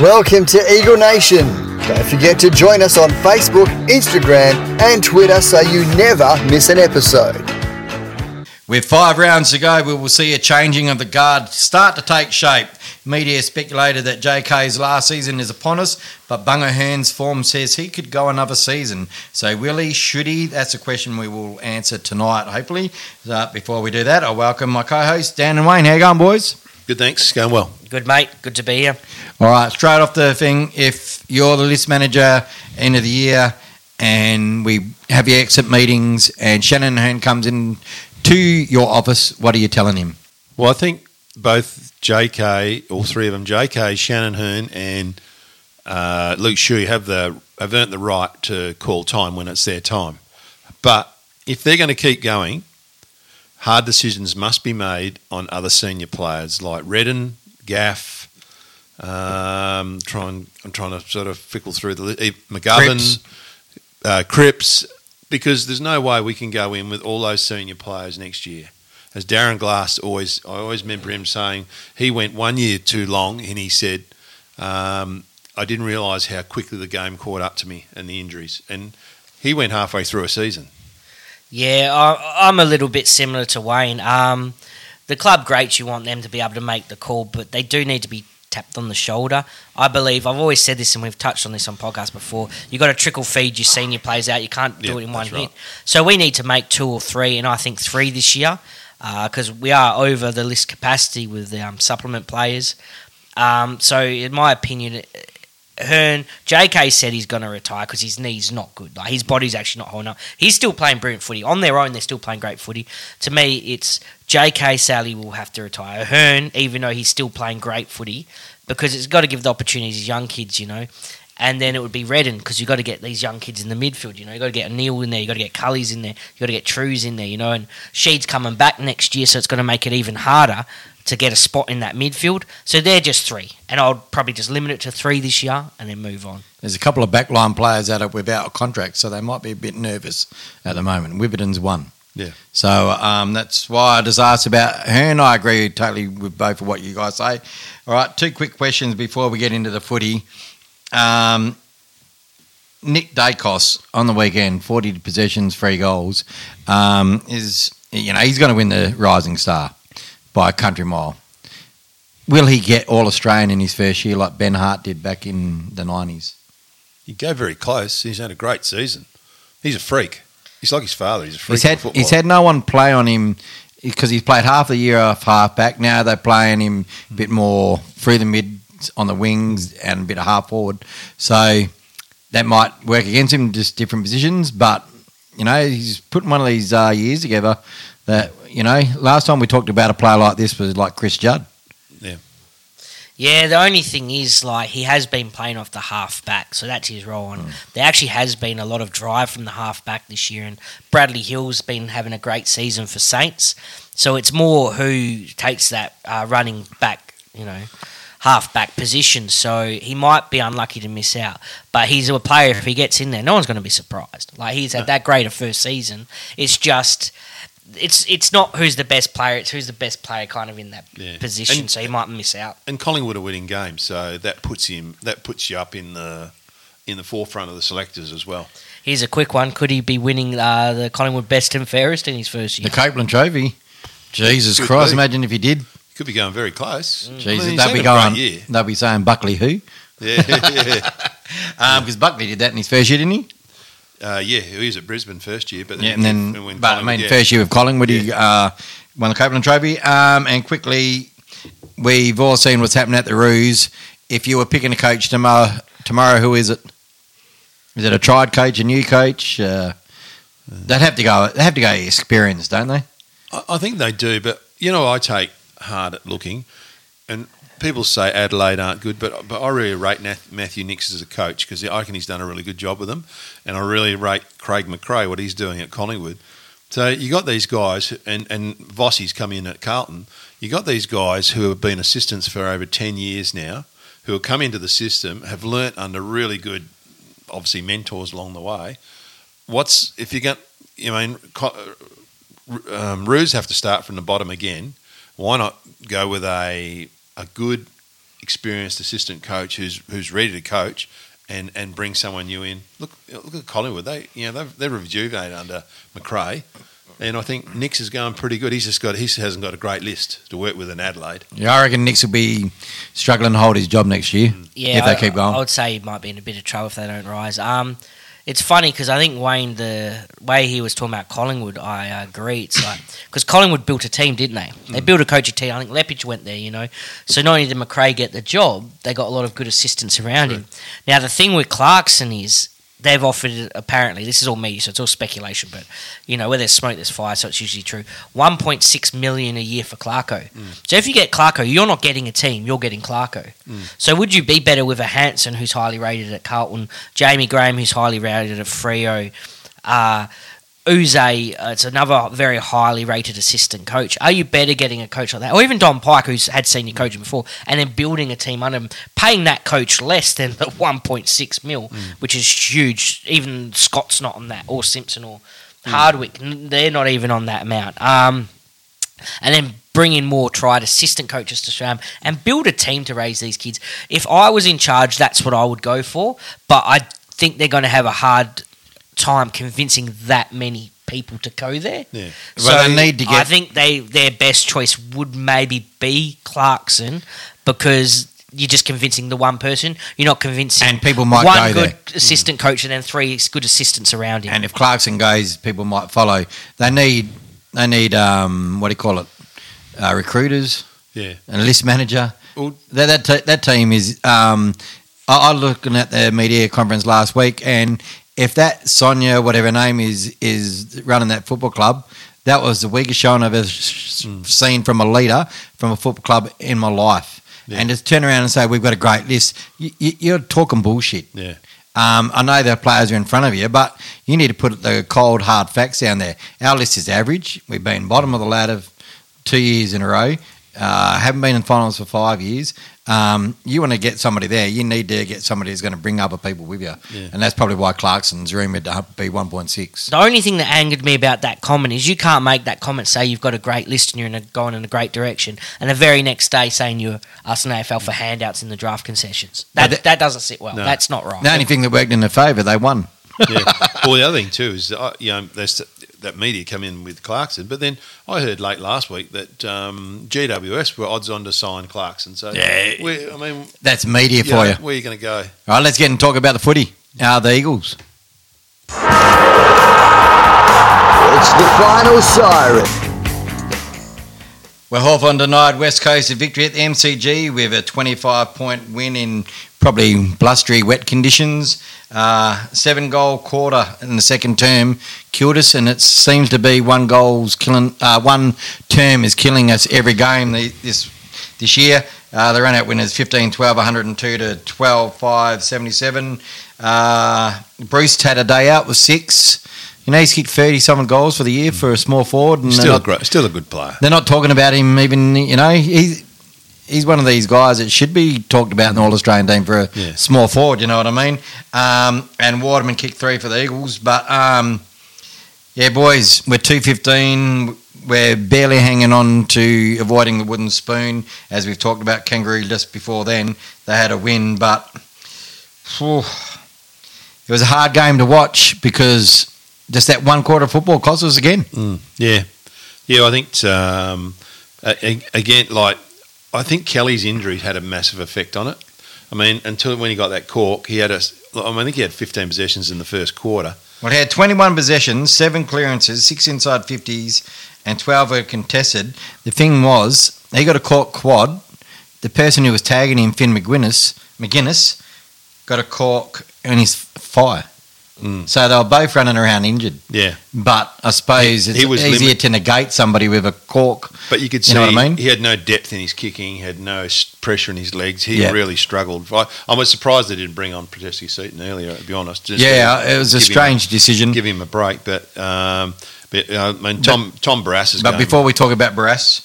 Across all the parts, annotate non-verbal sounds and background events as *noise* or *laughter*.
Welcome to Eagle Nation. Don't forget to join us on Facebook, Instagram, and Twitter so you never miss an episode. With five rounds to go, we will see a changing of the guard start to take shape. Media speculated that JK's last season is upon us, but Bunga Hurn's form says he could go another season. So, will he, should he? That's a question we will answer tonight, hopefully. Uh, before we do that, I welcome my co hosts, Dan and Wayne. How you going, boys? Good, thanks. Going well. Good, mate. Good to be here. All right, straight off the thing, if you're the list manager end of the year and we have your exit meetings and Shannon Hurn comes in to your office, what are you telling him? Well, I think both JK, all three of them, JK, Shannon Hurn, and uh, Luke Shuey have the have earned the right to call time when it's their time. But if they're going to keep going, hard decisions must be made on other senior players like Redden, Gaff. Um, trying, I'm trying to sort of fickle through the McGovern, Cripps. uh, Cripps, because there's no way we can go in with all those senior players next year. As Darren Glass always, I always remember him saying he went one year too long, and he said, um, "I didn't realise how quickly the game caught up to me and the injuries." And he went halfway through a season. Yeah, I, I'm a little bit similar to Wayne. Um, the club greats, you want them to be able to make the call, but they do need to be tapped on the shoulder. I believe I've always said this, and we've touched on this on podcasts before. You've got to trickle feed your senior players out. You can't do Yeah, it in one right. hit. So we need to make two or three, and I think three this year, because we are over the list capacity with the um, supplement players. Um, so, in my opinion, Hurn, JK said he's going to retire because his knee's not good. Like his body's actually not holding up. He's still playing brilliant footy on their own. They're still playing great footy. To me, it's JK Sally will have to retire. Hurn, even though he's still playing great footy, because it's got to give the opportunities to young kids, you know. And then it would be Redden because you've got to get these young kids in the midfield. You know, you've got to get Neil in there. you've got to get Culleys in there. you've got to get Trews in there. You know, and Sheed's coming back next year, so it's going to make it even harder to get a spot in that midfield. So they're just three, and I'll probably just limit it to three this year and then move on. There's a couple of backline players out of without a contract, so they might be a bit nervous at the moment. Witherden's one. Yeah. So um, that's why I just asked about And I agree totally with both of what you guys say. All right, two quick questions before we get into the footy. Um, Nick Daicos on the weekend, 40 possessions, three goals, um, is, you know, he's going to win the Rising Star by a country mile. Will he get All Australian in his first year like Ben Hart did back in the 90s? You go very close. He's had a great season. He's a freak. He's like his father. He's a freak. He's had, he's had no one play on him because he's played half the year off half back. Now they're playing him a bit more through the mid on the wings and a bit of half forward. So that might work against him, just different positions. But, you know, he's putting one of these uh, years together that, you know, last time we talked about a player like this was like Chris Judd. Yeah, Yeah, the only thing is, like, he has been playing off the half back, so that's his role. And there actually has been a lot of drive from the half back this year, and Bradley Hill's been having a great season for Saints. So it's more who takes that uh, running back, you know, half back position. So he might be unlucky to miss out, but he's a player. If he gets in there, no one's going to be surprised. Like he's had that great a first season. It's just. It's it's not who's the best player. It's who's the best player, kind of in that Yeah. position. And- so he might miss out. and Collingwood are winning games, so that puts him that puts you up in the in the forefront of the selectors as well. Here's a quick one. Could he be winning uh, the Collingwood Best and Fairest in his first year? The? Copeland Trophy. Jesus Could Christ, be. imagine if he did. Could be going very close. I mean, Jesus, he's they'll be going. year. They'll be saying Buckley who? Yeah, yeah, Because *laughs* Buckley did that in his first year, didn't he? uh, yeah. He was at Brisbane first year, but Yeah, and then, when but I mean, yeah. first year with Collingwood, he uh, won the Copeland Trophy. Um, and quickly, we've all seen what's happened at the Roos. If you were picking a coach tomorrow, tomorrow, who is it? Is it a tried coach, a new coach? Uh, they'd have to go. They have to go experience, don't they? I, I think they do, but you know, I take hard at looking, and people say Adelaide aren't good, but but I really rate Matthew Nicks as a coach because I reckon he's done a really good job with them, and I really rate Craig McRae what he's doing at Collingwood. So you got these guys, and and Vossi's come in at Carlton. You got these guys who have been assistants for over ten years now, who have come into the system, have learnt under really good, obviously mentors along the way. What's if you get, you mean, um, Roos have to start from the bottom again, why not go with a a good, experienced assistant coach who's who's ready to coach, and, and bring someone new in? Look look at Collingwood. They you know they've, they're rejuvenated under McRae. And I think Nicks is going pretty good. He's just got he hasn't got a great list to work with in Adelaide. Yeah, I reckon Nicks will be struggling to hold his job next year Yeah, if they I, keep going. I would say he might be in a bit of trouble if they don't rise. Um, it's funny because I think Wayne, the way he was talking about Collingwood, I uh, agree. It's like because Collingwood built a team, didn't they? They built a coaching team. I think Lepage went there, you know. So not only did McRae get the job, they got a lot of good assistants around him. Now the thing with Clarkson is they've offered apparently this is all media, so it's all speculation, but you know where there's smoke, there's fire, so it's usually true. 1.6 million a year for Clarko. So if you get Clarko, you're not getting a team, you're getting Clarko. So would you be better with a Hanson who's highly rated at Carlton, Jamie Graham who's highly rated at Freo, uh, Uze, uh, it's another very highly rated assistant coach. Are you better getting a coach like that, or even Don Pyke, who's had senior coaching before, and then building a team under him, paying that coach less than the *laughs* 1.6 mil, which is huge. Even Scott's not on that, or Simpson, or Hardwick. They're not even on that amount. Um, and then bring in more tried assistant coaches to surround and build a team to raise these kids. If I was in charge, that's what I would go for. But I think they're going to have a hard time convincing that many people to go there. Yeah. Well, they need to get. I think they their best choice would maybe be Clarkson because. You're just convincing the one person. You're not convincing And people might one go good there. assistant coach and then three good assistants around him. And if Clarkson goes, people might follow. They need they need um, what do you call it? Uh, recruiters, Yeah. and a list manager. Well- that that, te- that team is. Um, I, I was looking at the media conference last week, and if that Sonja, whatever her name is, is running that football club, that was the weakest showing I've ever sh- seen from a leader from a football club in my life. Yeah. And just turn around and say we've got a great list. You, you, you're talking bullshit. Yeah. Um, I know the players are in front of you, but you need to put the cold, hard facts down there. Our list is average. We've been bottom of the ladder two years in a row. Uh, haven't been in finals for five years. Um, you want to get somebody there, you need to get somebody who's going to bring other people with you. Yeah. And that's probably why Clarkson's rumoured to be 1.6. The only thing that angered me about that comment is you can't make that comment say you've got a great list and you're in a, going in a great direction, and the very next day saying you're asking AFL for handouts in the draft concessions. That But the- that doesn't sit well. No. That's not right. The only thing that worked in their favour, they won. yeah. Well, the other thing too is uh, you know there's that media come in with Clarkson, but then I heard late last week that um, GWS were odds on to sign Clarkson. So Yeah. I mean, That's media you for know, you. where are you going to go? All right, let's get and talk about the footy. Uh, the Eagles. It's the final siren. Well, Hawthorn denied West Coast a victory at the MCG with a 25 point win in probably blustery, wet conditions. Uh, seven goal quarter in the second term killed us, and it seems to be one goal's killing. Uh, one term is killing us every game the- this this year. Uh, the run out winners 15 12, 102 to 12 5, 77. Uh, Bruce had a day out with six. You know, he's kicked 30 something goals for the year for a small forward. And Still, a great, still a good player. they're not talking about him even. You know, he's he's one of these guys that should be talked about in the All Australian team for a Yeah. small forward. You know what I mean? Um, and Waterman kicked three for the Eagles, but um, yeah, boys, we're two fifteen. We're barely hanging on to avoiding the wooden spoon, as we've talked about. Kangaroo just before then, they had a win, but phew, it was a hard game to watch because just that one quarter of football cost us again. Mm, yeah, yeah. I think um, again, like I think Kelly's injury had a massive effect on it. I mean, until when he got that cork, he had a. I, mean, I think he had 15 possessions in the first quarter. Well, he had 21 possessions, seven clearances, six inside 50s, and 12 were contested. The thing was, he got a cork quad. The person who was tagging him, Finn Maginness, Maginness, got a cork in his thigh. Mm. So they were both running around injured. Yeah, But I suppose He- it's he was easier limit- to negate somebody with a cork. but you could see You know what I mean? he had no depth in his kicking, had no pressure in his legs. He Yeah. really struggled. I, I was surprised they didn't bring on Protesty Seaton earlier. To be honest, Just yeah, to it was a strange decision. give him a break. But um, but uh, I mean, Tom Tom Barrass is. But before we talk about Barrass,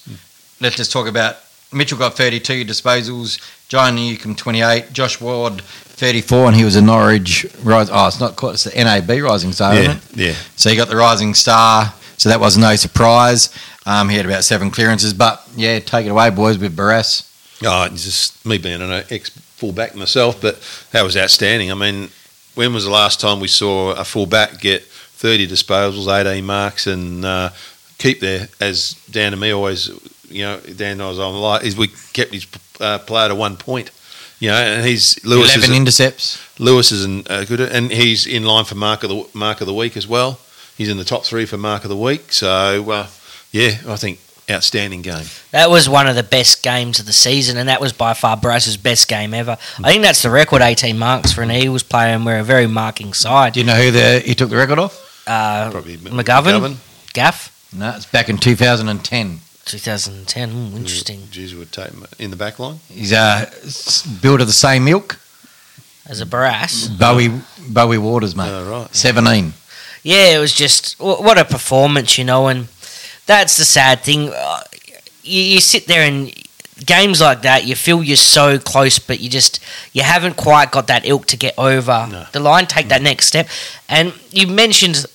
let's just talk about Mitchell got 32 disposals, John Newcombe 28, Josh Ward 34, and he was a Norwich rise. Oh, it's not quite, it's the NAB Rising Star, yeah, isn't it? yeah, So you got the Rising Star so that was no surprise. Um, he had about seven clearances, but yeah, take it away, boys, with Barrass. Oh, just me being an ex fullback myself, but that was outstanding. I mean, when was the last time we saw a fullback get 30 disposals, 18 marks, and uh, keep there, as Dan and me always, you know, Dan knows I'm like, is we kept his uh, player to one point. You know, and he's Lewis Eleven is, intercepts. Lewis is an, uh, good, and he's in line for mark of the mark of the week as well. He's in the top three for mark of the week. So, uh, yeah, I think outstanding game. That was one of the best games of the season, and that was by far Bryce's best game ever. I think that's the record 18 marks for an Eagles player, and we're a very marking side. Do you know who the, he took the record off? Uh, Probably McGovern, Gaff, No, it's back in 2010. 2010. Mm, interesting. Jeez, would take him in the back line. He's uh, s- built of the same milk. As a brass. Bowie Bowie Waters, mate. Oh, right. 17. Yeah, it was just what a performance, you know, and that's the sad thing. Uh, You, you sit there and games like that, you feel you're so close, but you just you haven't quite got that ilk to get over No. the line, take that next step. And you mentioned,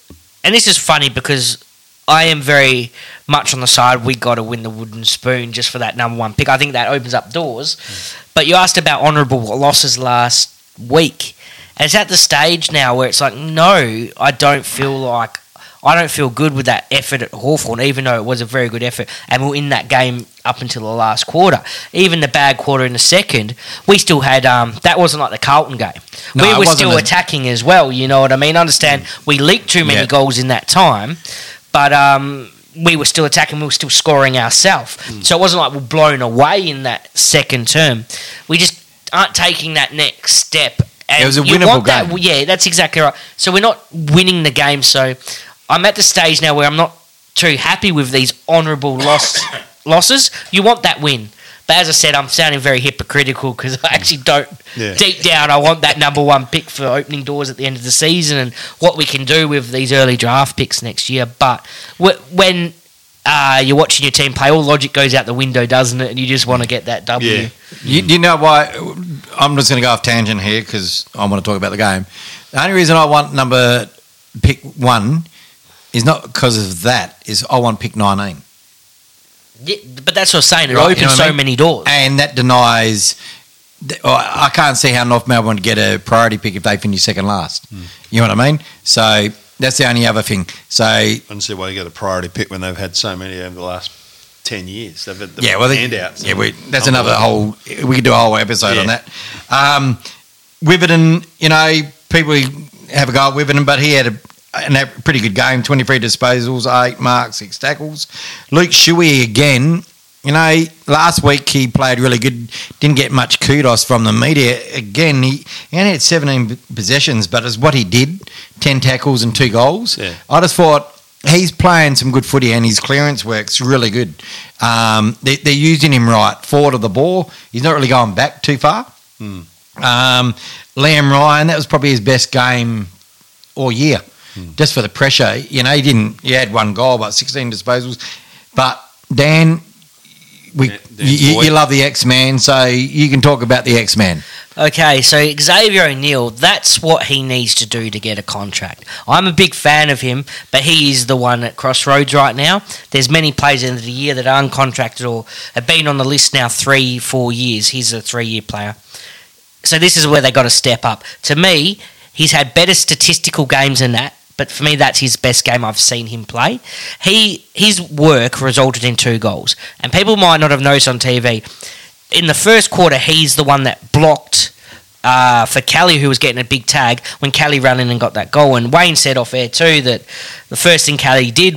and this is funny because I am very much on the side we got to win the wooden spoon just for that number one pick. I think that opens up doors. But you asked about honourable losses last week. And it's at the stage now where it's like, no, I don't feel like I don't feel good with that effort at Hawthorn, even though it was a very good effort. And we we're in that game up until the last quarter. Even the bad quarter in the second, we still had um, that wasn't like the Carlton game. No, we were still a- attacking as well. You know what I mean? Understand? We leaked too many Yeah. goals in that time, but um, we were still attacking. We were still scoring ourselves. So it wasn't like we're blown away in that second term. We just aren't taking that next step. And It was a winnable want that- game. yeah, that's exactly right. So we're not winning the game. So I'm at the stage now where I'm not too happy with these honourable loss, *coughs* losses. You want that win. But as I said, I'm sounding very hypocritical because I actually don't. Yeah. Deep down, I want that number one pick for opening doors at the end of the season and what we can do with these early draft picks next year. But when uh, you're watching your team play, all logic goes out the window, doesn't it? And you just want to get that W. Yeah. You, you know why? I'm just going to go off tangent here because I want to talk about the game. The only reason I want number pick one is not because of that. Is I want pick 19, Yeah, but that's what I'm saying. It Right, you opens know so I mean? many doors. and that denies. oh, I can't see how North Melbourne would get a priority pick if they finish second last. You know what I mean? So that's the only other thing. So I don't see why you get a priority pick when they've had so many over the last 10 years. They've had the yeah, well, they, handouts. yeah, we, that's another whole. We could do a whole episode on Yeah. that. Um, Witherden, you know, people have a go at Witherden, but he had a, an, a pretty good game. Twenty three disposals, eight marks, six tackles. Luke Shuey again. You know, last week he played really good. Didn't get much kudos from the media. Again, he, he only had 17 possessions, but it's what he did 10 tackles and two goals. Yeah. I just thought he's playing some good footy and his clearance works really good. Um, they, they're using him right forward of the ball. He's not really going back too far. Hmm. Um, Liam Ryan, that was probably his best game all year, Just for the pressure. You know, he didn't. He had one goal, but 16 disposals. But Dan, we Dan- you, you love the X Man, so you can talk about the X Man. Okay, so Xavier O'Neill, that's what he needs to do to get a contract. I'm a big fan of him, but he is the one at Crossroads right now. There's many players in the year that are uncontracted or have been on the list now three, four years. He's a three year player. So this is where they got to step up. To me, he's had better statistical games than that, but for me, that's his best game I've seen him play. He his work resulted in two goals, and people might not have noticed on TV. In the first quarter, he's the one that blocked uh, for Kelly, who was getting a big tag when Kelly ran in and got that goal. And Wayne said off air too that the first thing Kelly did,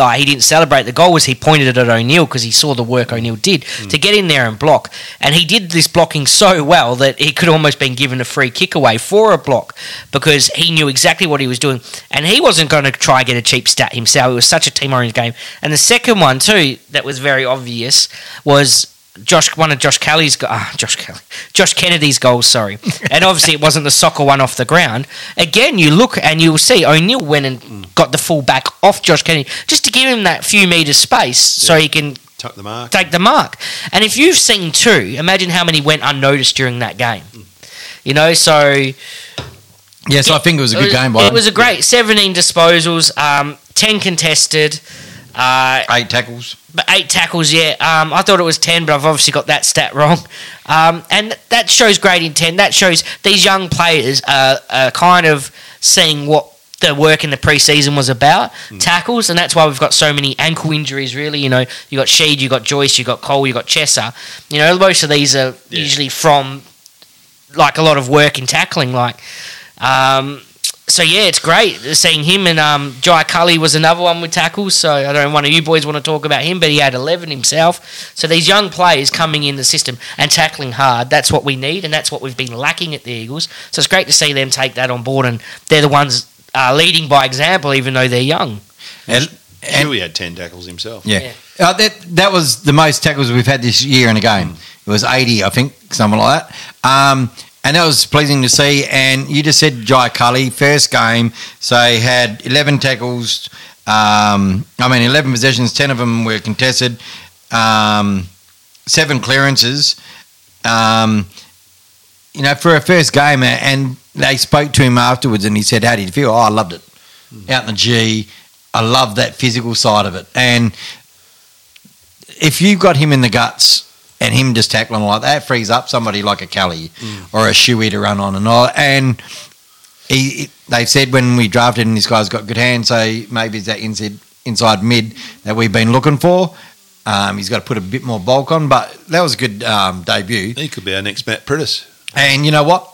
like he didn't celebrate the goal, was he pointed it at O'Neill because he saw the work O'Neill did hmm. to get in there and block. And he did this blocking so well that he could almost been given a free kick away for a block because he knew exactly what he was doing. And he wasn't going to try and get a cheap stat himself. It was such a team oriented game. And the second one too, that was very obvious, was Josh, one of Josh Kelly's, go- ah, Josh Kelly, Josh Kennedy's goals. Sorry, and obviously it wasn't the soccer one off the ground. Again, you look and you'll see O'Neill went and got the full back off Josh Kennedy just to give him that few metres space so he can Tuck the mark. take the mark. And if you've seen two, imagine how many went unnoticed during that game. You know, so Yes, I think it was a good it was, game by It him. was a great 17 disposals, um, 10 contested, uh, eight tackles. but eight tackles. Yeah, um, I thought it was 10, but I've obviously got that stat wrong. Um, and that shows great intent. That shows these young players are, are kind of seeing what the work in the preseason was about tackles, and that's why we've got so many ankle injuries. Really, you know, you got Sheed, you got Joyce, you got Cole, you got Chesser. You know, most of these are Yeah. usually from like a lot of work in tackling. Like, um, so yeah, it's great seeing him. And um, Jai Culley was another one with tackles. So I don't know, one of you boys want to talk about him, but he had 11 himself. So these young players coming in the system and tackling hard, that's what we need, and that's what we've been lacking at the Eagles. So it's great to see them take that on board, and they're the ones uh, leading by example, even though they're young. And, and Huey had 10 tackles himself. yeah, Yeah. Uh, that that was the most tackles we've had this year in a game. It was eighty, I think, something like that. Um, and that was pleasing to see. And you just said Jai Culley, first game, so he had eleven tackles. Um, I mean, eleven possessions, ten of them were contested. Um, seven clearances. Um, you know, for a first game, and they spoke to him afterwards, and he said, "How did you feel?" Oh, I loved it. Out in the G, I love that physical side of it. And if you've got him in the guts and him just tackling like that, frees up somebody like a Kelly or a Shuey to run on and all. And he, they've said when we drafted him, this guy's got good hands, so maybe it's that inside inside mid that we've been looking for. Um, he's got to put a bit more bulk on, but that was a good um, debut. He could be our next Matt Priddis. And you know what?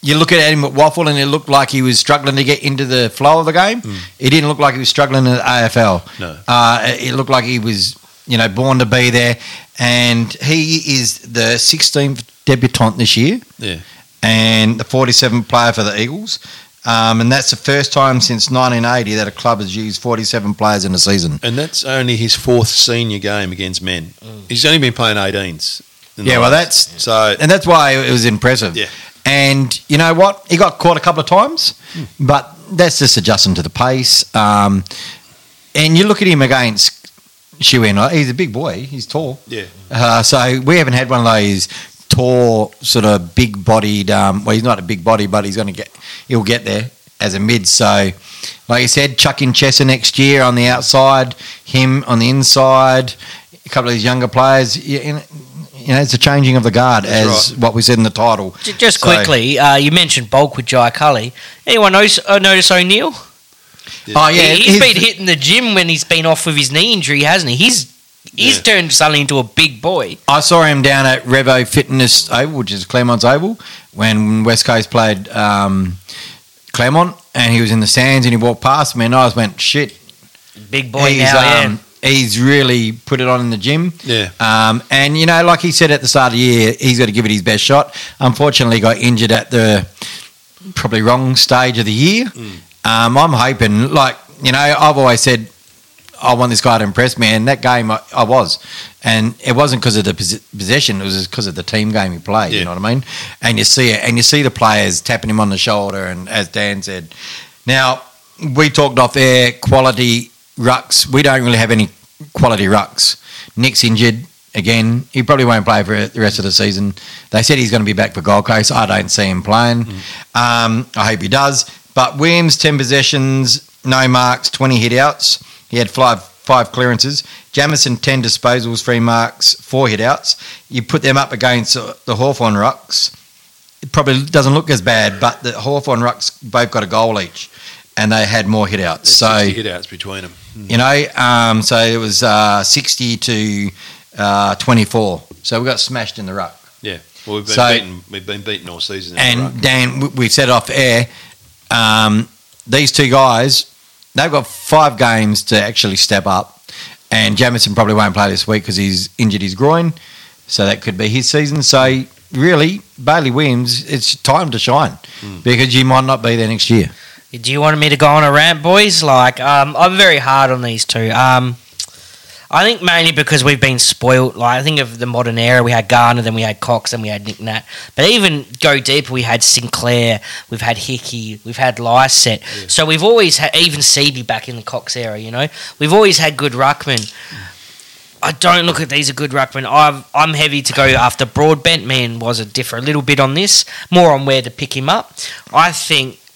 You look at him at Waffle, and it looked like he was struggling to get into the flow of the game. It didn't look like he was struggling in the AFL. No. Uh, it looked like he was, you know, born to be there. And he is the 16th debutant this year Yeah. and the 47th player for the Eagles. Um, and that's the first time since 1980 that a club has used 47 players in a season. And that's only his fourth senior game against men. He's only been playing 18s. in the Yeah, well, last- that's So, and that's why it was impressive. Yeah. And you know what? He got caught a couple of times, but that's just adjusting to the pace. Um, and you look at him against Shuin, he's a big boy. He's tall. yeah. Uh, so we haven't had one of those tall, sort of big-bodied. Um, well, he's not a big body, but he's going to get. He'll get there as a mid. So, like you said, chuck in Chesser next year on the outside, him on the inside. A couple of these younger players. You you know, you know, it's a changing of the guard, That's as what we said in the title. Just So- quickly, uh, you mentioned bulk with Jai Culley. Anyone notice, uh, notice O'Neill? Oh yeah, he, he's- has been hitting the gym when he's been off with his knee injury, hasn't he? He's he's Yeah. turned suddenly into a big boy. I saw him down at Revo Fitness Oval, which is Claremont's Oval, when West Coast played um, Claremont, and he was in the stands and he walked past me, and I just went, "Shit, Big boy he's, now, yeah. um, he's really put it on in the gym." Yeah. Um, and you know, like he said at the start of the year, he's got to give it his best shot. Unfortunately, got injured at the probably wrong stage of the year. Um, I'm hoping, like you know, I've always said I want this guy to impress me, and that game I, I was, and it wasn't because of the posi- possession; it was because of the team game he played. You know what I mean? And you see it, and you see the players tapping him on the shoulder, and as Dan said, now we talked off air quality rucks. We don't really have any quality rucks. Nick's injured again. He probably won't play for the rest of the season. They said he's going to be back for Gold Coast. I don't see him playing. Um, I hope he does. But Williams, 10 possessions, no marks, 20 hit outs. He had five, five clearances. Jamieson, 10 disposals, three marks, four hit outs. You put them up against the Hawthorn Rucks. It probably doesn't look as bad, but the Hawthorn Rucks both got a goal each. And they had more hit outs. There's So 60 hit outs between them. you know. Um, so it was uh, 60 to uh, 24. So we got smashed in the ruck. Yeah. Well, we've been So- beaten. We've been beaten all season. in the ruck. And Dan, we- we've said off air, um, these two guys, they've got five games to actually step up. And Jamieson probably won't play this week because he's injured his groin. So that could be his season. So really, Bailey Williams, it's time to shine because you might not be there next year. Do you want me to go on a rant, boys? Like, um, I'm very hard on these two. Um, I think mainly because we've been spoilt. Like, I think of the modern era, we had Garner, then we had Cox, then we had Nick Nat. But even go deeper, we had Sinclair, we've had Hickey, we've had Lycett. So we've always had, even Seeby back in the Cox era, you know? We've always had good ruckman. I don't look at these as good ruckman. I've, I'm heavy to go after Broadbent. Man was a differ a little bit on this, more on where to pick him up. I think th-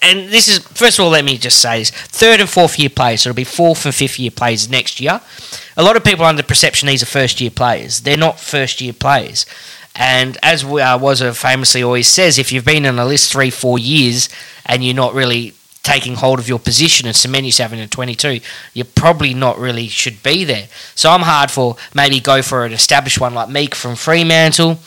and this is first of all, let me just say this: third and fourth year players. So it'll be fourth and fifth year players next year. A lot of people are under perception these are first year players. They're not first year players. And as we, uh, Wazza famously always says, if you've been on a list three, four years and you're not really taking hold of your position and cement yourself in a 22, you probably not really should be there. So I'm hard for maybe go for an established one like Meek from Fremantle.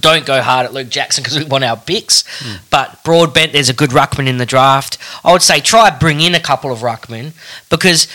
Don't go hard at Luke Jackson because we want our picks. But Broadbent, there's a good ruckman in the draft. I would say try bring in a couple of ruckmen because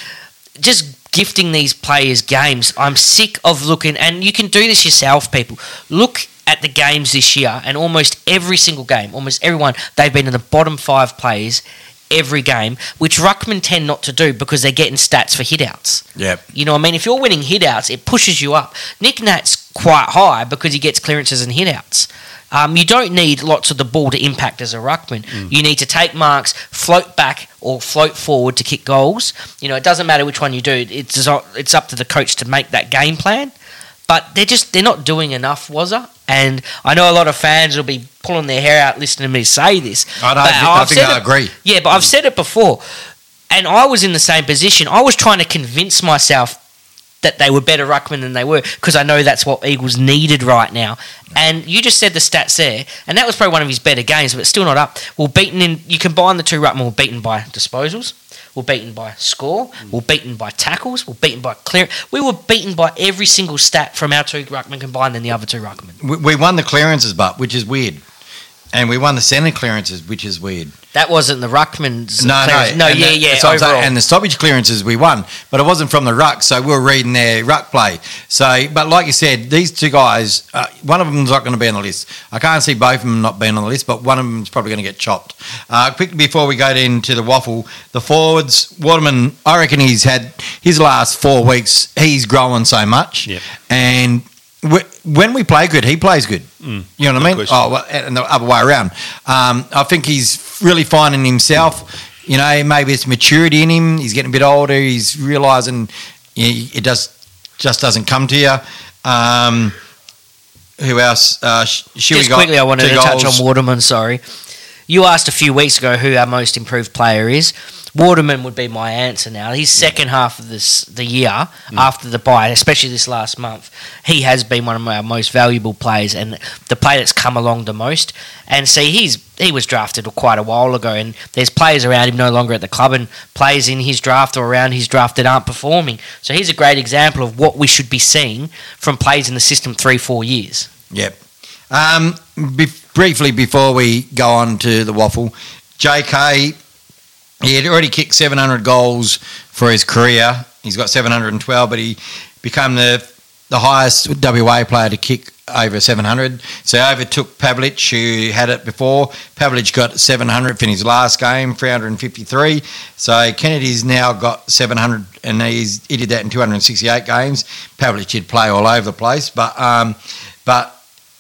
just gifting these players games, I'm sick of looking, and you can do this yourself, people. Look at the games this year, and almost every single game, almost everyone, they've been in the bottom five players every game, which ruckmen tend not to do because they're getting stats for hitouts. Yeah, You know what I mean? If you're winning hitouts, it pushes you up. Nick Nat's quite high because he gets clearances and hitouts. Um, you don't need lots of the ball to impact as a ruckman. You need to take marks, float back or float forward to kick goals. You know, it doesn't matter which one you do. It's it's up to the coach to make that game plan. But they're just they're not doing enough, was it? And I know a lot of fans will be pulling their hair out listening to me say this. I, don't But think, I think I it- agree. yeah, but I've said it before, and I was in the same position. I was trying to convince myself that they were better ruckmen than they were because I know that's what Eagles needed right now. And you just said the stats there, and that was probably one of his better games, but still not up. We're beaten in. You combine the two ruckmen. We're beaten by disposals. We're beaten by score. We're beaten by tackles. We're beaten by clear. We were beaten by every single stat from our two ruckmen combined than the other two ruckmen. We, we won the clearances, but which is weird. And we won the centre clearances, which is weird. That wasn't the ruckman's. No, clearance. no, no, and yeah, that- yeah. that's what I'm saying. overall. And the stoppage clearances we won, but it wasn't from the ruck, so we were reading their ruck play. So, but like you said, these two guys, uh, one of them's not going to be on the list. I can't see both of them not being on the list, but one of them's probably going to get chopped. Uh, quickly before we go into the waffle, the forwards, Waterman, I reckon he's had his last four weeks. He's growing so much, Yep. and. Wh- When we play good, he plays good. You know what I mean? question. Oh, well, and the other way around. Um, I think he's really finding himself. You know, maybe it's maturity in him. He's getting a bit older. He's realizing it does just doesn't come to you. Um, who else? Uh, Sh- Shuey Just got quickly, I wanted two to touch on Waterman. Sorry, you asked a few weeks ago who our most improved player is. Waterman would be my answer now. His second half of this the year Mm. after the buy, especially this last month, he has been one of our most valuable players and the player that's come along the most. And see, he's he was drafted quite a while ago, and there's players around him no longer at the club, and players in his draft or around his draft that aren't performing. So he's a great example of what we should be seeing from players in the system three, four years. Yep. Um, be- briefly before we go on to the waffle, JK, he had already kicked 700 goals for his career. He's got 712, but he became the the highest WA player to kick over 700. So he overtook Pavlich, who had it before. Pavlich got 700 in his last game, 353. So Kennedy's now got 700, and he's, he did that in 268 games. Pavlich did play all over the place, but um, but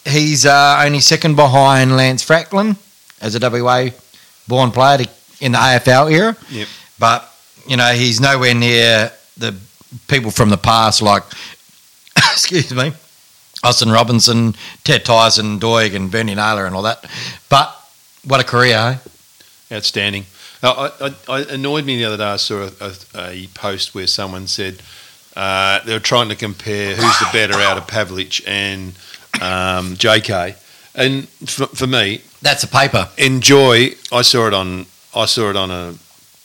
he's uh, only second behind Lance Franklin as a WA born player to, in the AFL era. Yep. But, you know, he's nowhere near the people from the past like, *coughs* excuse me, Austin Robinson, Ted Tyson, Doig, and Bernie Naylor and all that. But what a career, eh? Outstanding. Now, I, I, I annoyed me the other day. I saw a, a, a post where someone said uh, they were trying to compare who's the better out of Pavlich and um, JK. And for, for me, That's a paper. enjoy. I saw it on. I saw it on a.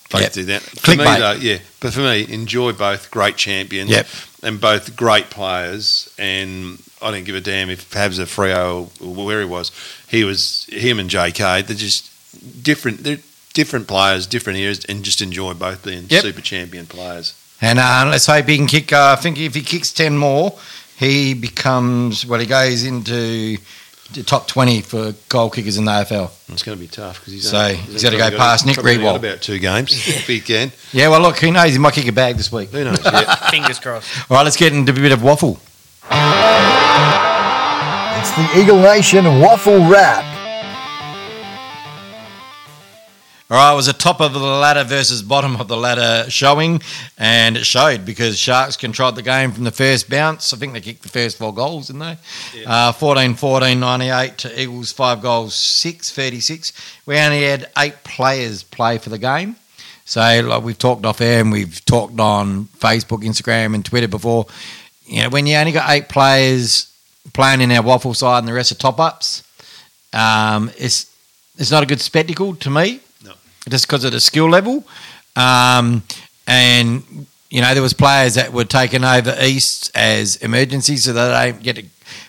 Both Yep. do that. For me, Clickbait. though, yeah. But for me, enjoy both great champions. Yep. And both great players. And I didn't give a damn if Pavs a Freo or where he was. He was him and JK. They're just different. They're different players, different eras, and just enjoy both being Yep. super champion players. And uh, let's hope he can kick. Uh, I think if he kicks 10 more, he becomes, well, he goes into top 20 for goal kickers in the AFL. It's going to be tough because he's So, only- he's gotta probably go past Nick probably got about two games if he can. Yeah, well, look, who knows? He might kick a bag this week. Who knows? Yeah. *laughs* Fingers crossed. All right, let's get into a bit of waffle. It's the Eagle Nation Waffle Wrap. All right, it was a top of the ladder versus bottom of the ladder showing, and it showed because Sharks controlled the game from the first bounce. I think they kicked the first four goals, didn't they? Uh, 14 14 98 to Eagles, five goals, 6 36. We only had eight players play for the game. So, like we've talked off air and we've talked on Facebook, Instagram, and Twitter before. You know, when you only got eight players playing in our waffle side and the rest are top ups, um, it's it's not a good spectacle to me. Just because of the skill level, um, and you know there was players that were taken over east as emergencies, so that they don't get to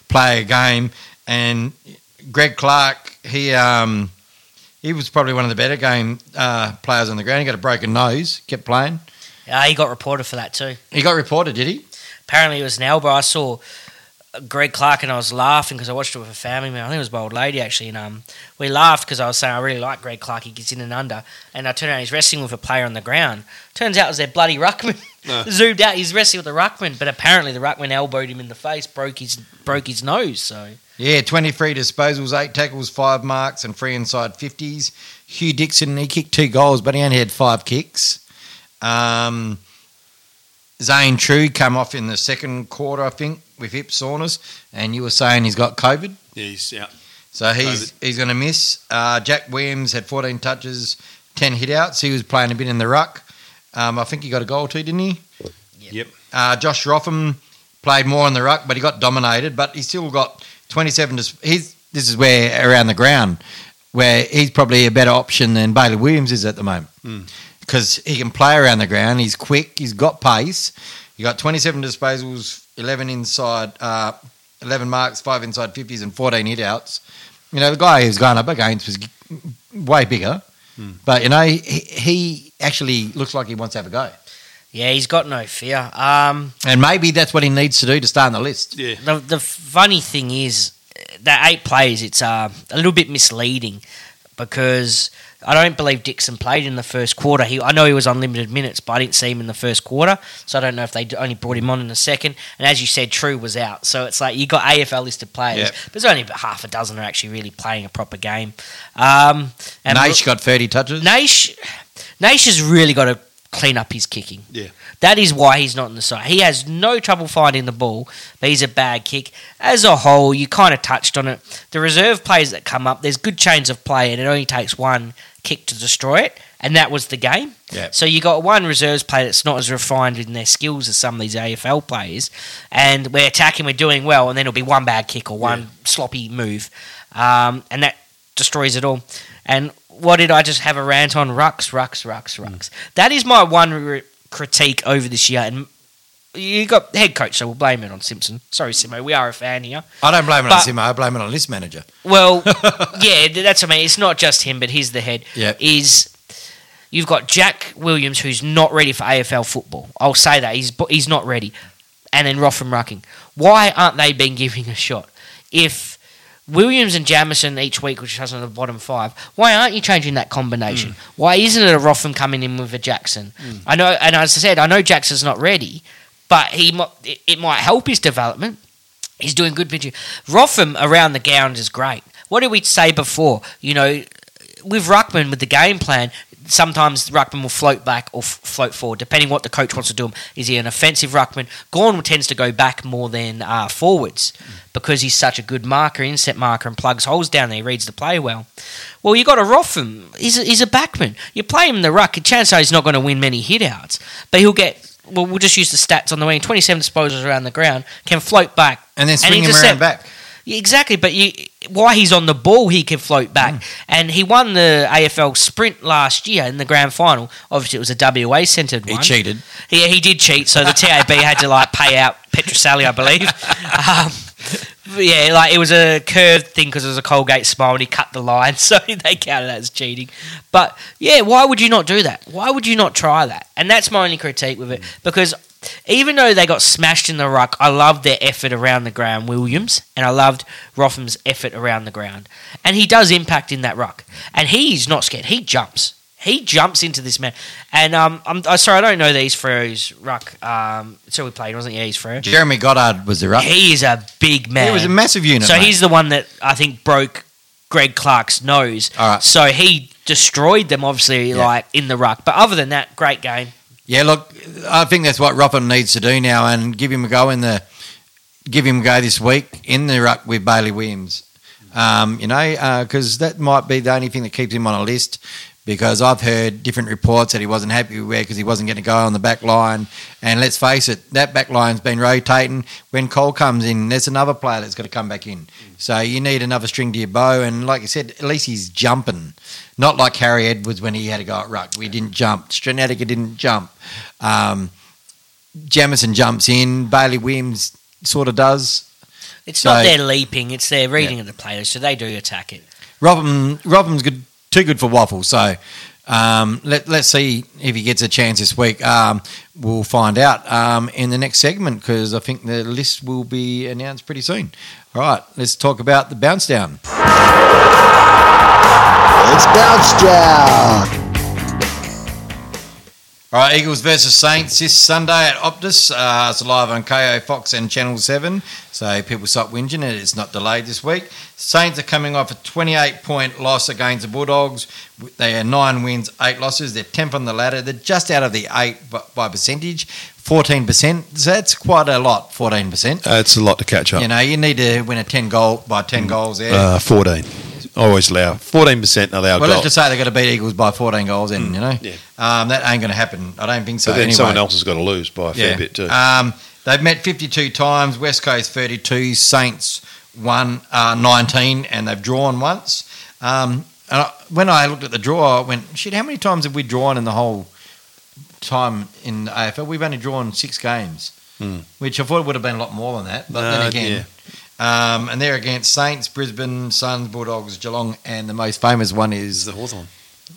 play a game. And Greg Clark, he um, he was probably one of the better game uh, players on the ground. He got a broken nose, kept playing. Uh, he got reported for that too. He got reported, did he? Apparently, it was an elbow. I saw Greg Clark and I was laughing because I watched it with a family member. I think it was my old lady actually, and um, we laughed because I was saying I really like Greg Clark. He gets in and under, and I turned around. He's wrestling with a player on the ground. Turns out it was their bloody ruckman. *laughs* No. Zoomed out. He's wrestling with the ruckman, but apparently the ruckman elbowed him in the face, broke his broke his nose. So Yeah, 23 disposals, eight tackles, five marks, and three inside 50s. Hugh Dixon, he kicked two goals, but he only had five kicks. Um, Zane Trew come off in the second quarter, I think, with hip soreness, and you were saying he's got COVID, Yeah, he's out. so he's he's going to miss. Uh, Jack Williams had 14 touches, 10 hitouts. He was playing a bit in the ruck. Um, I think he got a goal too, didn't he? Yep. Uh, Josh Rotham played more in the ruck, but he got dominated. But he still got 27. Dis- he's, this is where around the ground where he's probably a better option than Bailey Williams is at the moment Mm. Because he can play around the ground. He's quick. He's got pace. He got 27 disposals, 11 inside, uh, 11 marks, five inside 50s, and 14 hitouts. You know, the guy who's gone up against was way bigger. But, you know, he, he actually looks like he wants to have a go. yeah, he's got no fear. Um, And maybe that's what he needs to do to stay on the list. Yeah. the the funny thing is that eight players. It's uh, a little bit misleading because I don't believe Dixon played in the first quarter. He, I know he was on limited minutes, but I didn't see him in the first quarter, so I don't know if they only brought him on in the second. And as you said, Trew was out, so it's like you got AFL listed players, Yep. there's only about half a dozen are actually really playing a proper game. Um, and Naish got 30 touches. Naish, Naish has really got to clean up his kicking. Yeah. That is why he's not in the side. He has no trouble finding the ball, but he's a bad kick. As a whole, you kind of touched on it. The reserve players that come up, there's good chains of play, and it only takes one kick to destroy it, and that was the game. Yeah. So you got one reserves player that's not as refined in their skills as some of these AFL players, and we're attacking, we're doing well, and then it'll be one bad kick or one sloppy move, um, and that destroys it all. And what did I just have a rant on? Rucks, rucks, rucks, rucks. Mm. That is my one re- critique over this year, and you got head coach, so we'll blame it on Simpson. Sorry, Simo, we are a fan here. I don't blame it But- on Simo. I blame it on list manager. Well, *laughs* yeah, that's what I mean. It's not just him, but he's the head. Yeah. Is you've got Jack Williams who's not ready for AFL football. I'll say that he's he's not ready, and then Rotham Rucking. Why aren't they being given a shot? If Williams and Jamieson each week, which has on the bottom five, why aren't you changing that combination? Mm. Why isn't it a Rotham coming in with a Jackson? Mm. I know, and as I said, I know Jackson's not ready, but he it, it might help his development. He's doing good pitching. Rotham around the ground is great. What did we say before? You know, with Ruckman, with the game plan, sometimes Ruckman will float back or f- float forward, depending what the coach wants to do him. Is he an offensive Ruckman? Gorn tends to go back more than uh, forwards because he's such a good marker, inset marker, and plugs holes down there. He reads the play well. Well, you got a Rotham. He's a, he's a backman. You play him in the ruck, chances are he's not going to win many hitouts, but he'll get. Well, we'll just use the stats on the wing. Twenty-seven disposals around the ground, can float back, And then swing him intercept. around back. Exactly, but you, why he's on the ball, he can float back, Mm. and he won the AFL Sprint last year in the grand final. Obviously, it was a WA centred one. He cheated. Yeah, he did cheat, so the TAB had to like pay out Petroselli, I believe. *laughs* Um, yeah, like it was a curved thing because it was a Colgate smile, and he cut the line, *laughs* so they counted that as cheating. But yeah, why would you not do that? Why would you not try that? And that's my only critique with it because even though they got smashed in the ruck, I loved their effort around the ground, Williams, and I loved Rotham's effort around the ground. And he does impact in that ruck. And he's not scared. He jumps. He jumps into this man. And um, I'm, I'm sorry, I don't know these he's Freo's ruck. Um, so we played, wasn't he? Yeah, he's Freo. Jeremy Goddard was the ruck. He is a big man. He was a massive unit. so mate. he's the one that I think broke Greg Clark's nose. All right. So he destroyed them, obviously, Yeah. like in the ruck. But other than that, great game. Yeah, look, I think that's what Rotham needs to do now, and give him a go in the, give him a go this week in the ruck with Bailey Williams. Um, you know, because that might be the only thing that keeps him on a list. Because I've heard different reports that he wasn't happy with because he wasn't going to go on the back line. And let's face it, that back line's been rotating. When Cole comes in, there's another player that's got to come back in. So you need another string to your bow. And like you said, at least he's jumping. Not like Harry Edwards when he had to go at ruck. We didn't jump. Stranatica didn't jump. Um, Jamieson jumps in. Bailey Williams sort of does. It's So- not their leaping; it's their reading of the players. So they do attack it. Robin, Robin's good, too good for waffle. So um, let, let's see if he gets a chance this week. Um, we'll find out um, in the next segment because I think the list will be announced pretty soon. All right, let's talk about the bounce down. It's bounce down. All right, Eagles versus Saints this Sunday at Optus. Uh, it's live on Kayo Fox and Channel 7. So people stop whinging it. It's not delayed this week. Saints are coming off a 28 point loss against the Bulldogs. They are nine wins, eight losses. They're 10th on the ladder. They're just out of the eight by, by percentage, 14%. So that's quite a lot, 14%. Uh, it's a lot to catch up. You know, you need to win a 10 goal by 10 goals there. Uh, 14. Always allow. 14% allow well, goal. let's just say they've got to beat Eagles by 14 goals, and you know, yeah. um, that ain't going to happen. I don't think so. but then anyway. someone else has got to lose by a fair bit too. Um, they've met 52 times. West Coast 32. Saints one uh, 19, and they've drawn once. Um, and I, when I looked at the draw, I went, "Shit, how many times have we drawn in the whole time in the AFL? We've only drawn six games, Hmm. which I thought would have been a lot more than that. But Uh, then again." Um, and they're against Saints, Brisbane, Suns, Bulldogs, Geelong, and the most famous one is is the Hawthorn?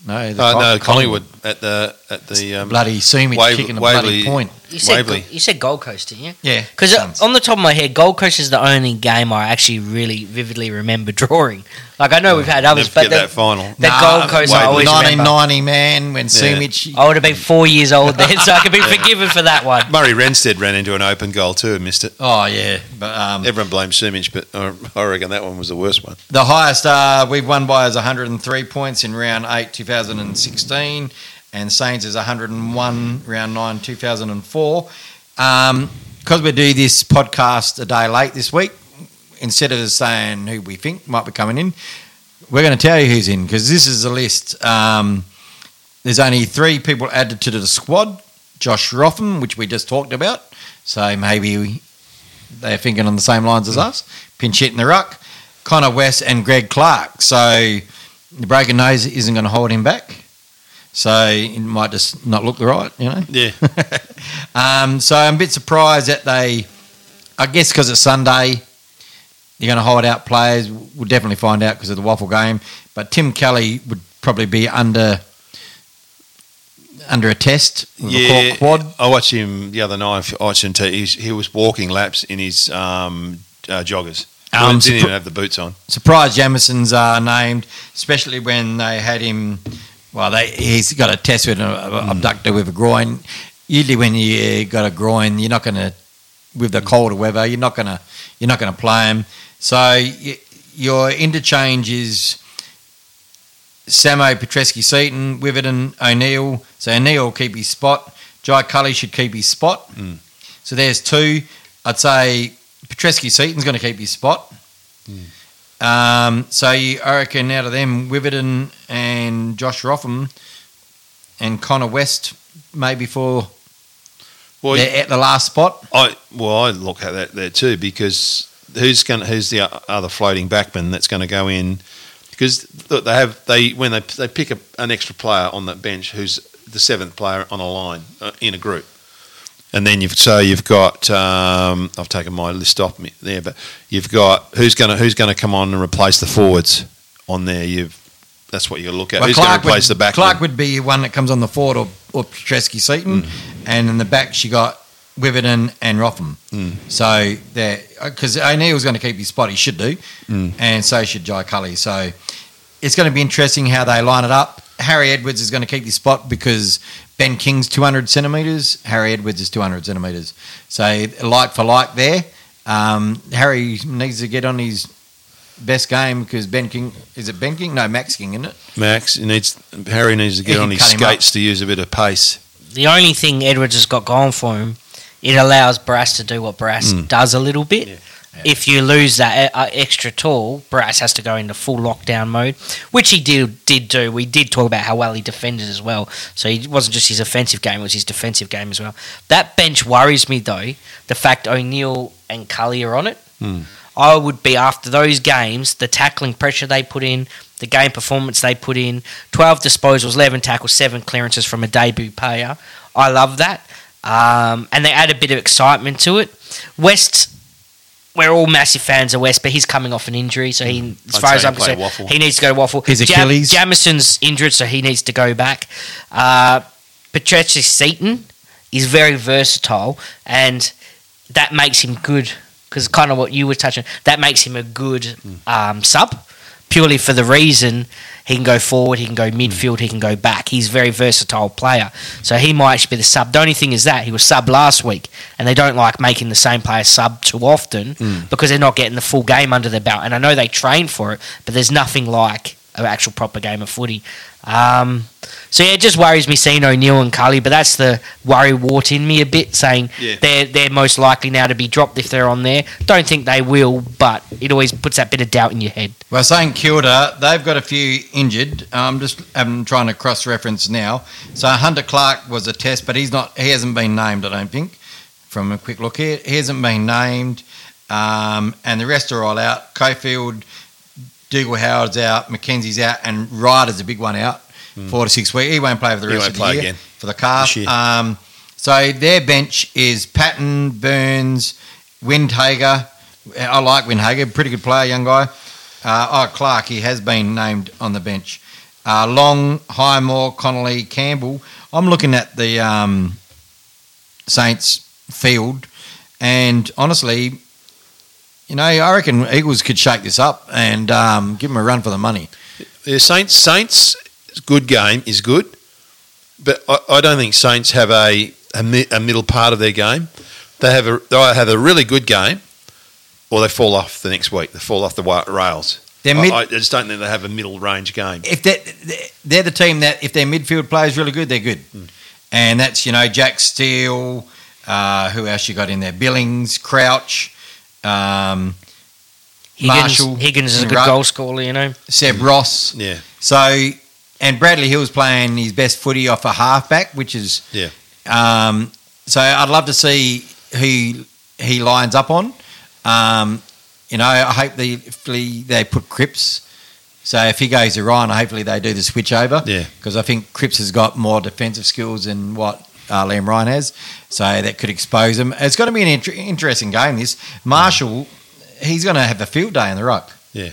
no, the Uh, Col- no, Collingwood at the at the um, bloody Sumi Wav- kicking a Waverley- bloody point. You said Waverley. you said Gold Coast, didn't you? Yeah, Because on the top of my head, Gold Coast is the only game I actually really vividly remember drawing. Like I know we've had others, Never but forget the, that final. the Nah, Gold Coast I always remember. 1990 man when Sumich I would have been four years old then, so I could be *laughs* forgiven for that one. Murray Renstead ran into an open goal too and missed it. Oh yeah, but um, Everyone blames Sumich, but uh, I reckon that one was the worst one. the highest uh, we've won by is 103 points in round eight 2016, and Saints is 101 round nine 2004. Um, because we do this podcast a day late this week, instead of saying who we think might be coming in, we're going to tell you who's in because this is a list. Um, there's only three people added to the squad. Josh Rotham, which we just talked about, so maybe they're thinking on the same lines as us. Pinchett in the ruck, Connor West, and Greg Clark. So the broken nose isn't going to hold him back. So it might just not look the right, you know. Yeah, *laughs* Um, so I'm a bit surprised that they, I guess because it's Sunday, you're going to hold out players. We'll definitely find out because of the waffle game. But Tim Kelly would probably be under under a test yeah. I watched him the other night. I watched him. He's, he was walking laps in his um, uh, joggers. Um, didn't even have the boots on. Surprised Jamieson's uh, named, especially when they had him. Well, they, he's got a test with an uh, hmm. abductor with a groin. Usually, when you got a groin, you're not going to, with the colder weather, you're not going to, you're not going to play him. So y- your interchange is Samo, Petrevski-Seton, Witherden, O'Neill. So O'Neill will keep his spot. Jai Culley should keep his spot. Mm. So there's two. I'd say Petrevski-Seton's going to keep his spot. Hmm. Um, so you, I reckon out of them, Witherden and Josh Rotham and Connor West, maybe for Well, they're at the last spot. I well, I look at that there too because who's going who's the other floating backman that's going to go in because look, they have they when they they pick a, an extra player on that bench who's the seventh player on a line uh, in a group. And then you've so you've got um, I've taken my list off me there, but you've got who's going to who's going to come on and replace the forwards on there. You've that's what you look at. Well, who's going to Clark replace would, the back? Clark would be one that comes on the forward or, or Petrevski-Seton, and in the back she got Witherden and Rotham. Mm. So there, because O'Neill's going to keep his spot, he should do, Mm. and so should Jai Culley. So it's going to be interesting how they line it up. Harry Edwards is going to keep his spot because Ben King's 200 centimetres, Harry Edwards is 200 centimetres. So like for like there, um, Harry needs to get on his best game because Ben King is it Ben King? No, Max King, isn't it? Max he needs Harry needs to get on his cut him skates to use a bit of pace. The only thing Edwards has got going for him, it allows Barrass to do what Barrass Mm. does a little bit. Yeah. If you lose that uh, extra tall, Barrass has to go into full lockdown mode, which he did did do. We did talk about how well he defended as well. So it wasn't just his offensive game; it was his defensive game as well. That bench worries me though. The fact O'Neill and Culley are on it. Hmm. I would be after those games, the tackling pressure they put in, the game performance they put in, 12 disposals, 11 tackles, 7 clearances from a debut player. I love that. Um, and they add a bit of excitement to it. West, we're all massive fans of West, but he's coming off an injury, so he, as I'd far as I'm concerned, Waffle. he needs to go to Waffle. His Jam- Achilles. Jamieson's injured, so he needs to go back. Uh, Petrevski-Seton is very versatile, and that makes him good because kind of what you were touching. That makes him a good um, sub, purely for the reason he can go forward, he can go midfield, he can go back. He's a very versatile player, so he might actually be the sub. The only thing is that he was sub last week, and they don't like making the same player sub too often mm. because they're not getting the full game under their belt. And I know they train for it, but there's nothing like an actual proper game of footy. Um, so yeah, it just worries me seeing O'Neill and Culley, but that's the worry wart in me a bit, saying Yeah. they're they're most likely now to be dropped if they're on there. Don't think they will, but it always puts that bit of doubt in your head. Well, saying Kilda, they've got a few injured. I'm just I'm trying to cross reference now. So Hunter Clark was a test, but he's not. He hasn't been named. I don't think. From a quick look here, he hasn't been named, um, and the rest are all out. Cofield, Dougal Howard's out, Mackenzie's out, and Ryder's a big one out. Four to six weeks. He won't play for the He rest of the year again for the calf. Um, so their bench is Patton, Burns, Windhager. I like Windhager, pretty good player, young guy. Uh, oh, Clark, he has been named on the bench. Uh, Long, Highmore, Connolly, Campbell. I'm looking at the um, Saints field, and honestly, you know, I reckon Eagles could shake this up and um, give them a run for the money. The Saints Saints good game is good, but I, I don't think Saints have a, a mi- a middle part of their game. They have a they have a really good game, or they fall off the next week. They fall off the rails. They're I- I, just don't think they have a middle range game. if they're, they're the team that if their midfield player is really good, they're good. And that's, you know, Jack Steele, uh, who else you got in there? Billings, Crouch, um, Higgins, Marshall Higgins is a good Rudd. goal scorer, you know. Seb Ross. Yeah, So, and Bradley Hill's playing his best footy off a halfback, which is, Yeah. Um, so I'd love to see who he lines up on. Um, you know, I hope they hopefully they put Cripps. So if he goes to Ryan, hopefully they do the switch over. Yeah. Because I think Cripps has got more defensive skills than what uh, Liam Ryan has. So that could expose him. It's going to be an inter- interesting game. This Marshall, he's going to have a field day in the ruck. Yeah.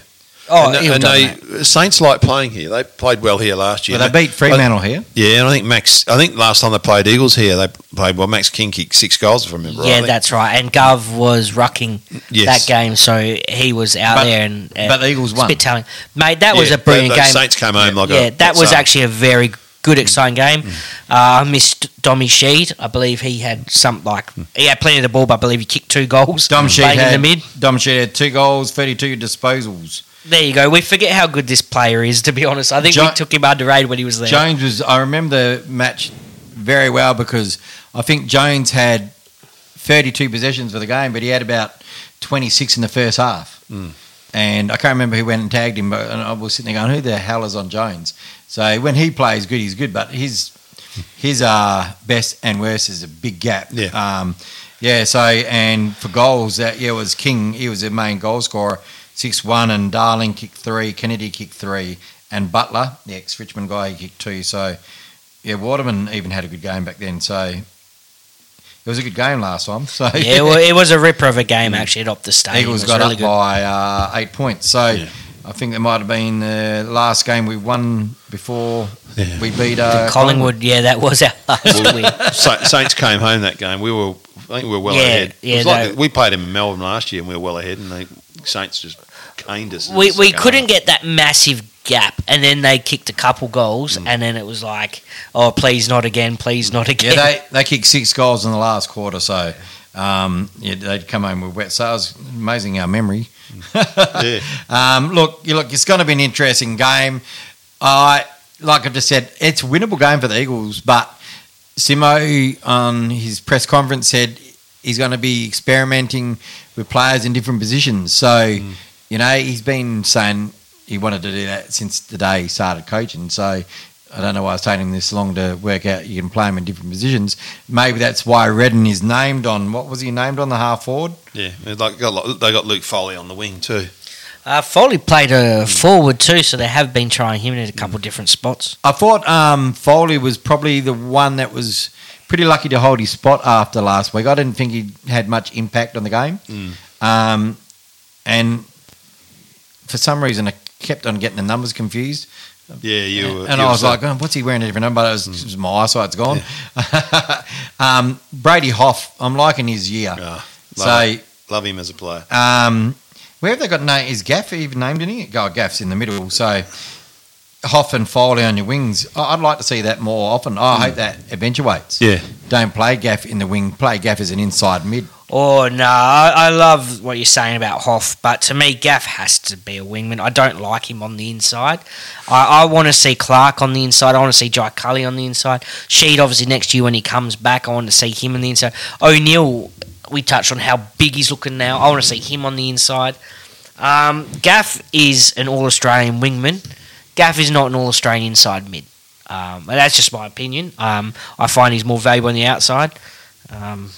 Oh, and, he'll and dominate. they Saints like playing here. They played well here last year. But they beat Fremantle here. Yeah, and I think Max. I think last time they played Eagles here, they played well. Max King kicked six goals, if I remember yeah, rightly. that's right. And Gov was rucking yes. that game, so he was out But- there and uh, But the Eagles won. Bit telling. Mate, that was a brilliant the- the game. Saints came home like yeah, a that was so- actually a very good, exciting game. Mm. Uh, I missed Dommy Sheed. I believe he had some like he had plenty of the ball, but I believe he kicked two goals. Dom Sheed had, in the mid. Dom Sheed had two goals, 32 disposals. There you go. We forget how good this player is. To be honest, I think Jo- we took him underrated when he was there. Jones was. I remember the match very well because I think Jones had 32 possessions for the game, but he had about 26 in the first half. Mm. And I can't remember who went and tagged him, but I was sitting there going, "Who the hell is on Jones?" So when he plays good, he's good, but his his uh, best and worst is a big gap. Yeah. Um, yeah. So and for goals, that yeah was King. He was the main goal scorer, six one, and Darling kicked three, Kennedy kicked three, and Butler, the ex Richmond guy, he kicked two. So yeah, Waterman even had a good game back then. So it was a good game last time. So yeah, *laughs* well, it was a ripper of a game actually at Optus Stadium. Eagles It was got really up good. by uh, eight points. So Yeah. I think that might have been the last game we won before Yeah. we beat uh, Collingwood. Yeah, that was our *laughs* last win. *laughs* Saints came home that game. We were, I think, we were well Yeah, ahead. yeah, it was like no. we played them in Melbourne last year, and we were well ahead, and the Saints just caned us. we we couldn't get that massive gap, and then they kicked a couple goals, Mm. and then it was like, oh, please not again, please not again. Yeah, they, *laughs* they kicked six goals in the last quarter, so um, yeah, they'd come home with wet. So it was amazing our memory. *laughs* Yeah. Um, look, you look, it's going to be an interesting game. I like I've just said, it's a winnable game for the Eagles, but Simo on his press conference said he's going to be experimenting with players in different positions. So, you know, he's been saying he wanted to do that since the day he started coaching. So, I don't know why it's taking him this long to work out you can play him in different positions. Maybe that's why Redden is named on what was he named on the half forward? Yeah, they like got, they got Luke Foley on the wing too. Uh, Foley played a forward too, so they have been trying him in a couple different spots. I thought um, Foley was probably the one that was pretty lucky to hold his spot after last week. I didn't think he had much impact on the game. Um, and for some reason, I kept on getting the numbers confused. Yeah, you. were- and you I was like, oh, what's he wearing a different number? It was, was my eyesight's gone. *laughs* um, Brady Hough, I'm liking his year. Ah, so, love, love him as a player. um, where have they got name? Is Gaff even named in it? Oh, Gaff's in the middle. So Hough and Foley on your wings. I'd like to see that more often. I hope that eventuates. Yeah, Don't play Gaff in the wing. Play Gaff as an inside mid. Oh no, I, I love what you're saying about Hough, but to me, Gaff has to be a wingman. I don't like him on the inside. I, I want to see Clark on the inside. I want to see Jai Culley on the inside. Sheed, obviously, next year when he comes back, I want to see him on the inside. O'Neill, we touched on how big he's looking now. I want to see him on the inside. Um, Gaff is an All Australian wingman. Gaff is not an All Australian inside mid. Um, that's just my opinion. Um, I find he's more valuable on the outside. Um,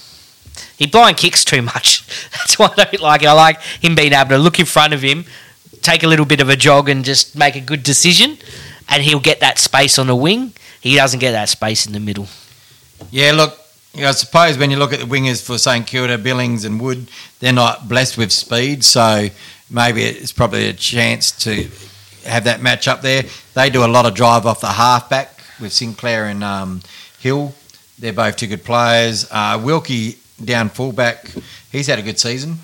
he blind kicks too much. *laughs* That's why I don't like it. I like him being able to look in front of him, take a little bit of a jog, and just make a good decision. And he'll get that space on the wing. He doesn't get that space in the middle. Yeah, look, you know, I suppose when you look at the wingers for St Kilda, Billings and Wood, they're not blessed with speed, so maybe it's probably a chance to have that match up there. They do a lot of drive off the halfback with Sinclair and um, Hill. They're both two good players. Uh, Wilkie down fullback, he's had a good season.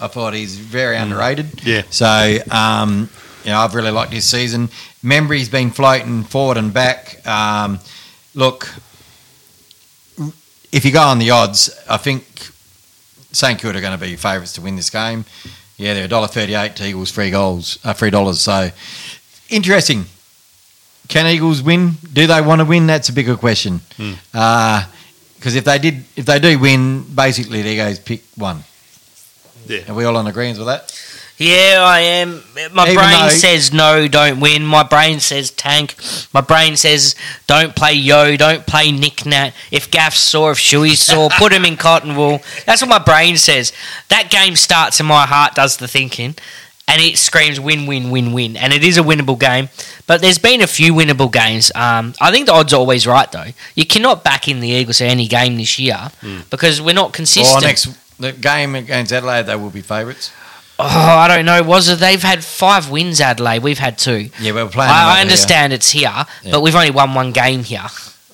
I thought he's very underrated. Yeah. So, um, you know, I've really liked his season. Membrey's been floating forward and back. Um, look, if you go on the odds, I think St Kilda are going to be favourites to win this game. Yeah, they're $1.38 to Eagles, three goals, uh, three dollars. So interesting. Can Eagles win? Do they want to win? That's a bigger question. Because if they did, if they do win, basically there goes pick one. Yeah. Are we all on agreement with that? Yeah, I am. My Even brain though- says no, don't win. My brain says tank. My brain says don't play yo, don't play Nick Nat. If Gaff saw, if Shuey saw, *laughs* put him in cotton wool. That's what my brain says. That game starts and my heart does the thinking. And it screams win, win, win, win. And it is a winnable game. But there's been a few winnable games. Um, I think the odds are always right, though. You cannot back in the Eagles at any game this year because we're not consistent. Or next the game against Adelaide, they will be favourites. Oh, I don't know. Was it? They've had five wins, Adelaide. We've had two. Yeah, we're playing. I, I here. understand it's here, Yeah. but we've only won one game here.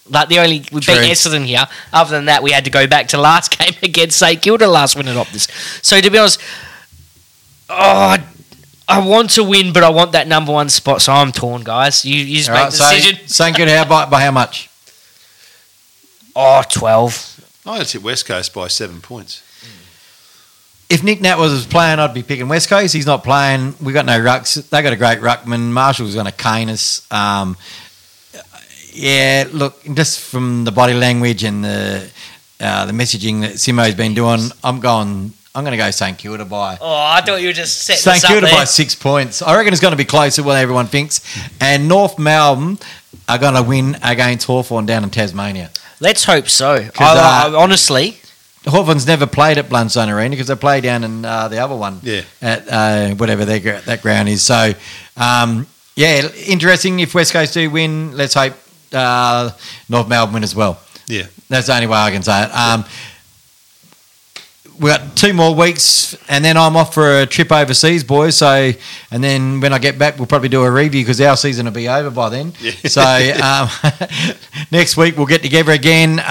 Like the only we True. beat Essendon here. Other than that, we had to go back to last *laughs* game against St Kilda last minute of this. So to be honest, oh, I, I want to win, but I want that number one spot. So I'm torn, guys. You, you just All make right, the so decision. St Kilda, how by, by how much? Oh, 12. I had to tip West Coast by seven points. If Nick Nat was playing, I'd be picking West Coast. He's not playing. We got no rucks. They got a great ruckman. Marshall's going to cane us. Um, yeah, look, just from the body language and the uh, the messaging that Simo's been doing, I'm going. I'm going to go St Kilda by Oh, I thought you were just setting St us up Kilda there. by six points. I reckon it's going to be closer than everyone thinks. And North Melbourne are going to win against Hawthorn down in Tasmania. Let's hope so. I, 'Cause, uh, I- honestly, Hawthorn's never played at Blundstone Arena because they play down in uh, the other one Yeah. at uh, whatever their, gra- that ground is. So, um, yeah, interesting. If West Coast do win, let's hope uh, North Melbourne win as well. Yeah. That's the only way I can say it. Um, we got two more weeks, and then I'm off for a trip overseas, boys. So, and then when I get back, we'll probably do a review because our season will be over by then. Yeah. *laughs* So um, *laughs* next week we'll get together again. Uh,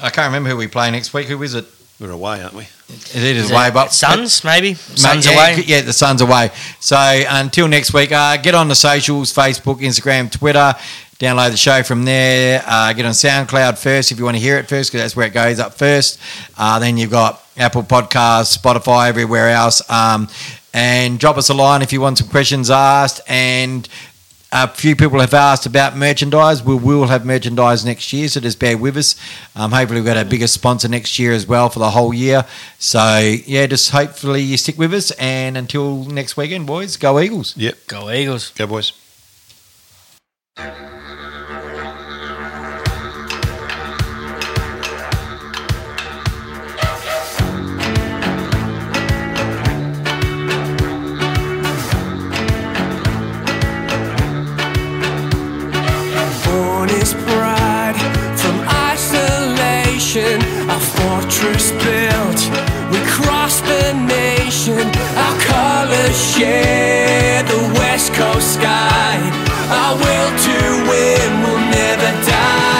I can't remember who we play next week. Who is it? We're away, aren't we? It is is away, it but Suns maybe Suns yeah, away. Yeah, the sun's away. So until next week, uh, get on the socials Facebook, Instagram, Twitter. Download the show from there. Uh, get on SoundCloud first if you want to hear it first, because that's where it goes up first. Uh, then you've got Apple Podcasts, Spotify, everywhere else. Um, and drop us a line if you want some questions asked. And a few people have asked about merchandise. We will have merchandise next year, so just bear with us. Um, hopefully, we've got a bigger sponsor next year as well for the whole year. So, yeah, just hopefully you stick with us. And until next weekend, boys, go Eagles. Yep. Go Eagles. Go boys. fortress built. We cross the nation. Our colors share the west coast sky. Our will to win will never die.